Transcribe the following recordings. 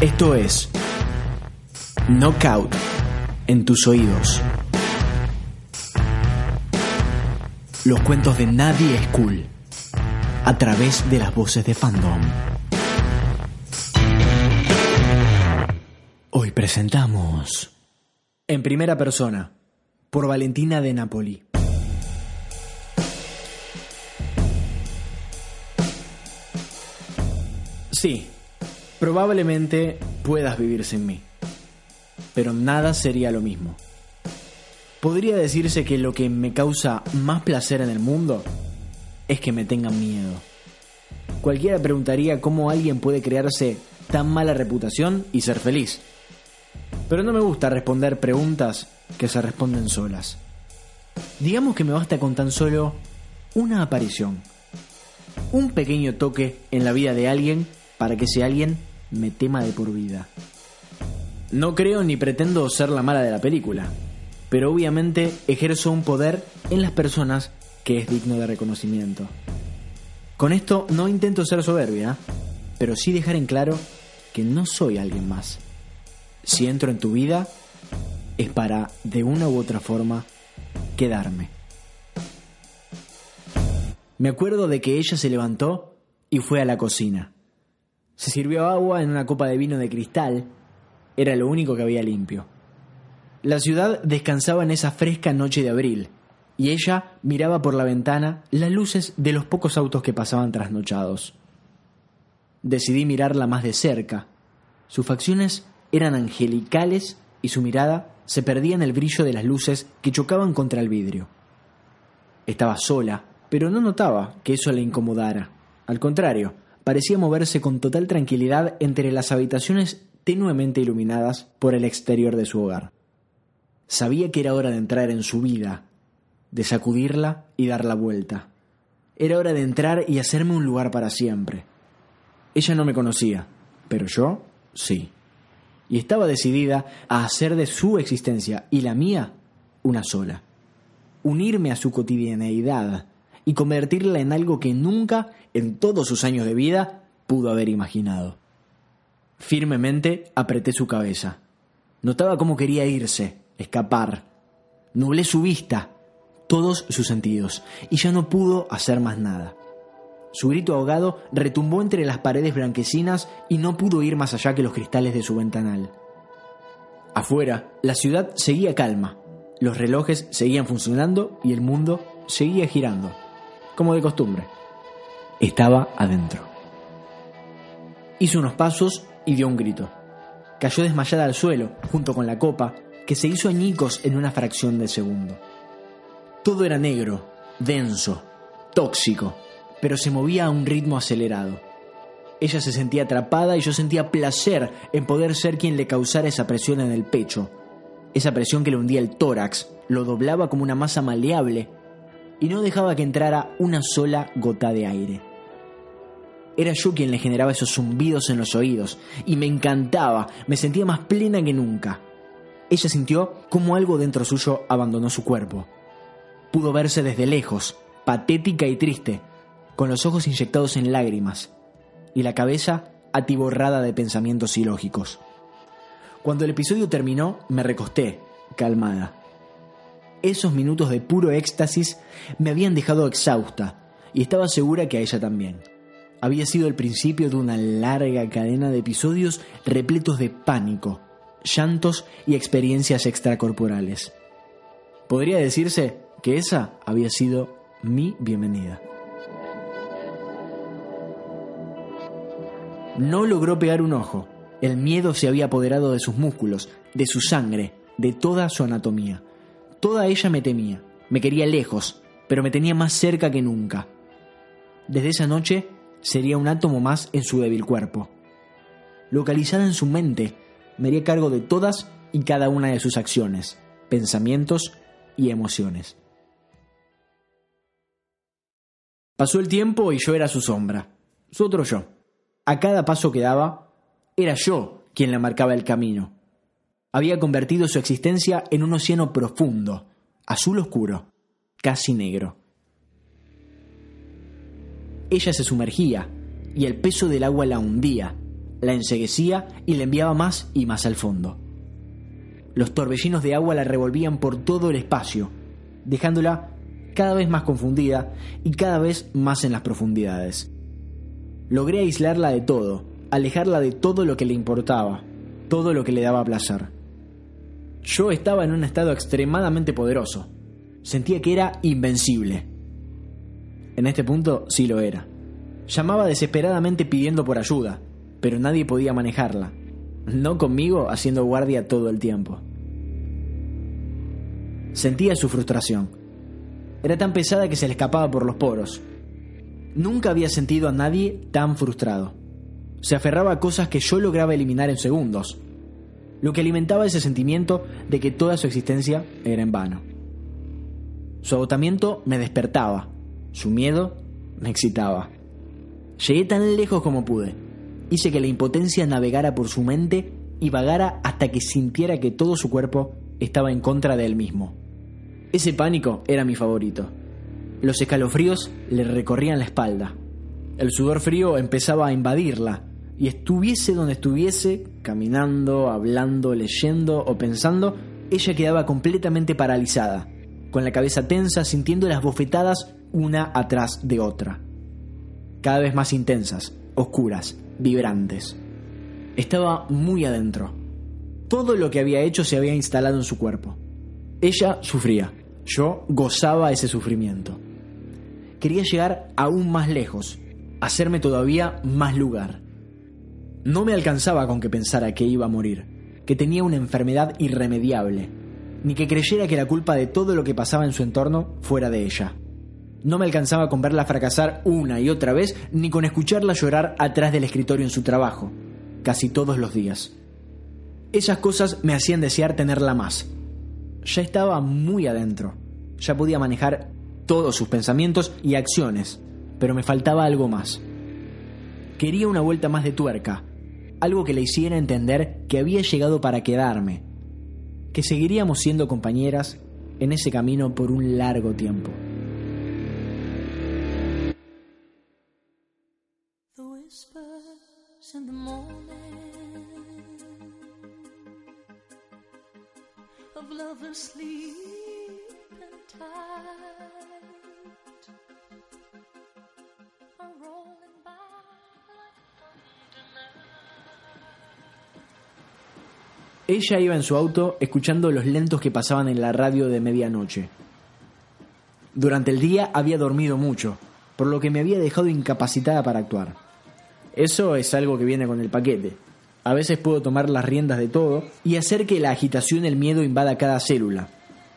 Esto es Knockout en tus oídos. Los cuentos de Nadie es cool a través de las voces de fandom. Hoy presentamos En primera persona por Valentina de Napoli. Sí, probablemente puedas vivir sin mí, pero nada sería lo mismo. Podría decirse que lo que me causa más placer en el mundo es que me tengan miedo. Cualquiera preguntaría cómo alguien puede crearse tan mala reputación y ser feliz. Pero no me gusta responder preguntas que se responden solas. Digamos que me basta con tan solo una aparición, un pequeño toque en la vida de alguien para que ese alguien me tema de por vida. No creo ni pretendo ser la mala de la película, pero obviamente ejerzo un poder en las personas que es digno de reconocimiento. Con esto no intento ser soberbia, pero sí dejar en claro que no soy alguien más. Si entro en tu vida, es para, de una u otra forma, quedarme. Me acuerdo de que ella se levantó y fue a la cocina. Se sirvió agua en una copa de vino de cristal. Era lo único que había limpio. La ciudad descansaba en esa fresca noche de abril, y ella miraba por la ventana las luces de los pocos autos que pasaban trasnochados. Decidí mirarla más de cerca. Sus facciones eran angelicales y su mirada se perdía en el brillo de las luces que chocaban contra el vidrio. Estaba sola, pero no notaba que eso le incomodara. Al contrario, parecía moverse con total tranquilidad entre las habitaciones tenuemente iluminadas por el exterior de su hogar. Sabía que era hora de entrar en su vida, de sacudirla y dar la vuelta. Era hora de entrar y hacerme un lugar para siempre. Ella no me conocía, pero yo sí. Y estaba decidida a hacer de su existencia y la mía una sola. Unirme a su cotidianeidad y convertirla en algo que nunca, en todos sus años de vida, pudo haber imaginado. Firmemente apreté su cabeza. Notaba cómo quería irse, escapar. Nublé su vista, todos sus sentidos, y ya no pudo hacer más nada. Su grito ahogado retumbó entre las paredes blanquecinas y no pudo ir más allá que los cristales de su ventanal. Afuera, la ciudad seguía calma, los relojes seguían funcionando y el mundo seguía girando, como de costumbre. Estaba adentro. Hizo unos pasos y dio un grito. Cayó desmayada al suelo, junto con la copa, que se hizo añicos en una fracción de segundo. Todo era negro, denso, tóxico, pero se movía a un ritmo acelerado. Ella se sentía atrapada y yo sentía placer en poder ser quien le causara esa presión en el pecho, esa presión que le hundía el tórax, lo doblaba como una masa maleable y no dejaba que entrara una sola gota de aire. Era yo quien le generaba esos zumbidos en los oídos y me encantaba, me sentía más plena que nunca. Ella sintió como algo dentro suyo abandonó su cuerpo. Pudo verse desde lejos, patética y triste, con los ojos inyectados en lágrimas y la cabeza atiborrada de pensamientos ilógicos. Cuando el episodio terminó, me recosté, calmada. Esos minutos de puro éxtasis me habían dejado exhausta y estaba segura que a ella también. Había sido el principio de una larga cadena de episodios repletos de pánico, llantos y experiencias extracorporales. Podría decirse que esa había sido mi bienvenida. No logró pegar un ojo. El miedo se había apoderado de sus músculos, de su sangre, de toda su anatomía. Toda ella me temía, me quería lejos, pero me tenía más cerca que nunca. Desde esa noche sería un átomo más en su débil cuerpo. Localizada en su mente, me haría cargo de todas y cada una de sus acciones, pensamientos y emociones. Pasó el tiempo y yo era su sombra, su otro yo. A cada paso que daba, era yo quien le marcaba el camino. Había convertido su existencia en un océano profundo, azul oscuro, casi negro. Ella se sumergía y el peso del agua la hundía, la enseguecía y la enviaba más y más al fondo. Los torbellinos de agua la revolvían por todo el espacio, dejándola cada vez más confundida y cada vez más en las profundidades. Logré aislarla de todo, alejarla de todo lo que le importaba, todo lo que le daba placer. Yo estaba en un estado extremadamente poderoso. Sentía que era invencible. En este punto sí lo era. Llamaba desesperadamente pidiendo por ayuda, pero nadie podía manejarla. No conmigo haciendo guardia todo el tiempo. Sentía su frustración. Era tan pesada que se le escapaba por los poros. Nunca había sentido a nadie tan frustrado. Se aferraba a cosas que yo lograba eliminar en segundos, lo que alimentaba ese sentimiento de que toda su existencia era en vano. Su agotamiento me despertaba, su miedo me excitaba. Llegué tan lejos como pude. Hice que la impotencia navegara por su mente y vagara hasta que sintiera que todo su cuerpo estaba en contra de él mismo. Ese pánico era mi favorito. Los escalofríos le recorrían la espalda. El sudor frío empezaba a invadirla, y estuviese donde estuviese, caminando, hablando, leyendo o pensando, ella quedaba completamente paralizada, con la cabeza tensa, sintiendo las bofetadas una atrás de otra. Cada vez más intensas, oscuras, vibrantes. Estaba muy adentro. Todo lo que había hecho se había instalado en su cuerpo. Ella sufría, yo gozaba ese sufrimiento. Quería llegar aún más lejos, hacerme todavía más lugar. No me alcanzaba con que pensara que iba a morir, que tenía una enfermedad irremediable, ni que creyera que la culpa de todo lo que pasaba en su entorno fuera de ella. No me alcanzaba con verla fracasar una y otra vez, ni con escucharla llorar atrás del escritorio en su trabajo, casi todos los días. Esas cosas me hacían desear tenerla más. Ya estaba muy adentro, ya podía manejar todos sus pensamientos y acciones, pero me faltaba algo más. Quería una vuelta más de tuerca, algo que le hiciera entender que había llegado para quedarme, que seguiríamos siendo compañeras en ese camino por un largo tiempo. Ella iba en su auto escuchando los lentos que pasaban en la radio de medianoche. Durante el día había dormido mucho, por lo que me había dejado incapacitada para actuar. Eso es algo que viene con el paquete. A veces puedo tomar las riendas de todo y hacer que la agitación y el miedo invada cada célula.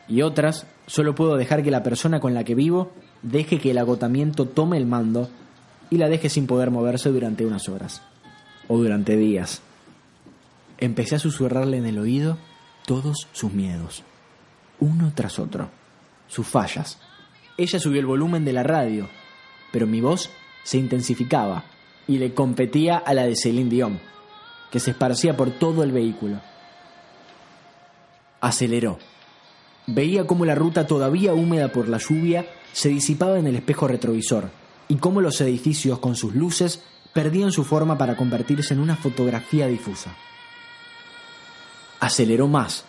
Y otras, solo puedo dejar que la persona con la que vivo deje que el agotamiento tome el mando y la deje sin poder moverse durante unas horas. O durante días. Empecé a susurrarle en el oído todos sus miedos, uno tras otro, sus fallas. Ella subió el volumen de la radio, pero mi voz se intensificaba y le competía a la de Celine Dion, que se esparcía por todo el vehículo. Aceleró. Veía cómo la ruta todavía húmeda por la lluvia se disipaba en el espejo retrovisor y cómo los edificios con sus luces perdían su forma para convertirse en una fotografía difusa aceleró más.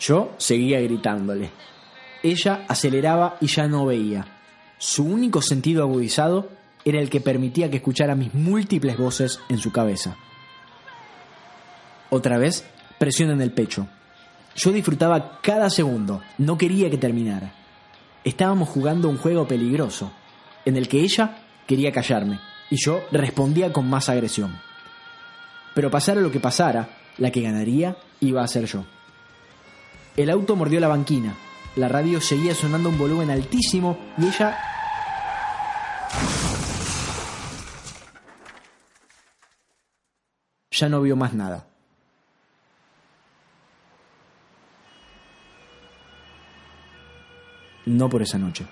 Yo seguía gritándole. Ella aceleraba y ya no veía. Su único sentido agudizado era el que permitía que escuchara mis múltiples voces en su cabeza. Otra vez, presión en el pecho. Yo disfrutaba cada segundo, no quería que terminara. Estábamos jugando un juego peligroso, en el que ella quería callarme y yo respondía con más agresión. Pero pasara lo que pasara, la que ganaría iba a ser yo. El auto mordió la banquina. La radio seguía sonando un volumen altísimo y ella... Ya no vio más nada. No por esa noche.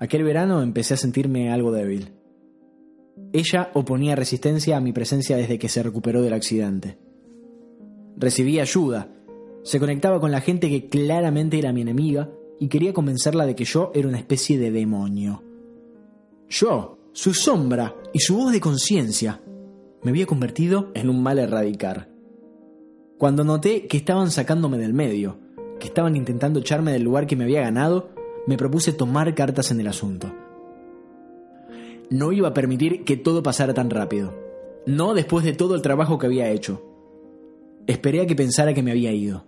Aquel verano empecé a sentirme algo débil. Ella oponía resistencia a mi presencia desde que se recuperó del accidente. Recibía ayuda, se conectaba con la gente que claramente era mi enemiga y quería convencerla de que yo era una especie de demonio. Yo, su sombra y su voz de conciencia, me había convertido en un mal erradicar. Cuando noté que estaban sacándome del medio, que estaban intentando echarme del lugar que me había ganado, me propuse tomar cartas en el asunto. No iba a permitir que todo pasara tan rápido. No después de todo el trabajo que había hecho. Esperé a que pensara que me había ido.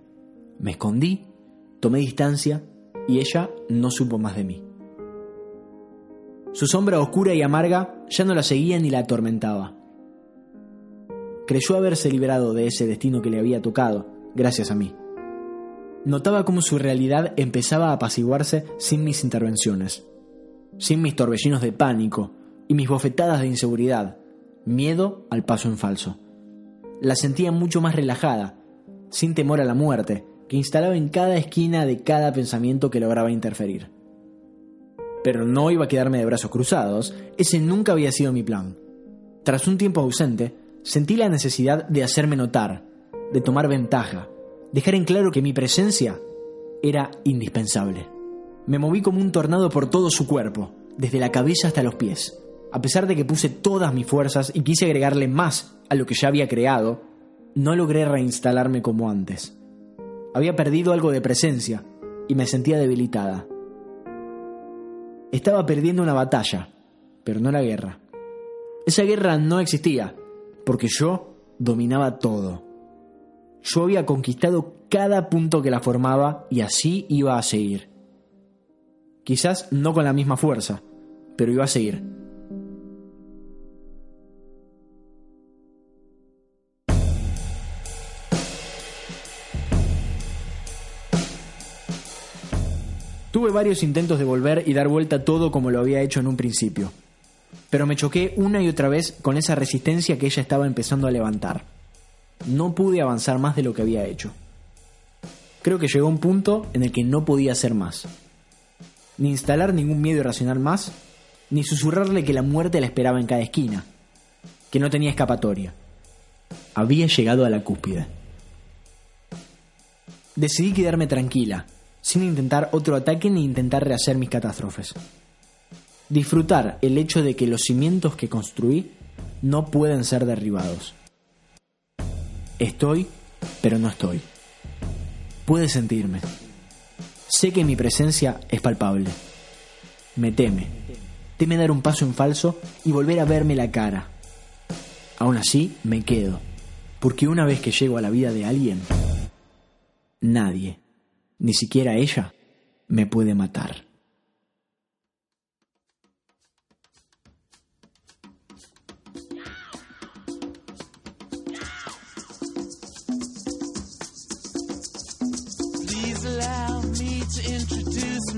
Me escondí, tomé distancia y ella no supo más de mí. Su sombra oscura y amarga ya no la seguía ni la atormentaba. Creyó haberse liberado de ese destino que le había tocado, gracias a mí. Notaba cómo su realidad empezaba a apaciguarse sin mis intervenciones, sin mis torbellinos de pánico y mis bofetadas de inseguridad, miedo al paso en falso. La sentía mucho más relajada, sin temor a la muerte, que instalaba en cada esquina de cada pensamiento que lograba interferir. Pero no iba a quedarme de brazos cruzados, ese nunca había sido mi plan. Tras un tiempo ausente, sentí la necesidad de hacerme notar, de tomar ventaja, dejar en claro que mi presencia era indispensable. Me moví como un tornado por todo su cuerpo, desde la cabeza hasta los pies. A pesar de que puse todas mis fuerzas y quise agregarle más a lo que ya había creado, no logré reinstalarme como antes. Había perdido algo de presencia y me sentía debilitada. Estaba perdiendo una batalla, pero no la guerra. Esa guerra no existía, porque yo dominaba todo. Yo había conquistado cada punto que la formaba y así iba a seguir. Quizás no con la misma fuerza, pero iba a seguir. Tuve varios intentos de volver y dar vuelta todo como lo había hecho en un principio, pero me choqué una y otra vez con esa resistencia que ella estaba empezando a levantar no pude avanzar más de lo que había hecho. Creo que llegó un punto en el que no podía hacer más. Ni instalar ningún miedo irracional más, ni susurrarle que la muerte la esperaba en cada esquina, que no tenía escapatoria. Había llegado a la cúspide. Decidí quedarme tranquila, sin intentar otro ataque ni intentar rehacer mis catástrofes. Disfrutar el hecho de que los cimientos que construí no pueden ser derribados. Estoy, pero no estoy. Puede sentirme. Sé que mi presencia es palpable. Me teme. Teme dar un paso en falso y volver a verme la cara. Aún así, me quedo. Porque una vez que llego a la vida de alguien, nadie, ni siquiera ella, me puede matar.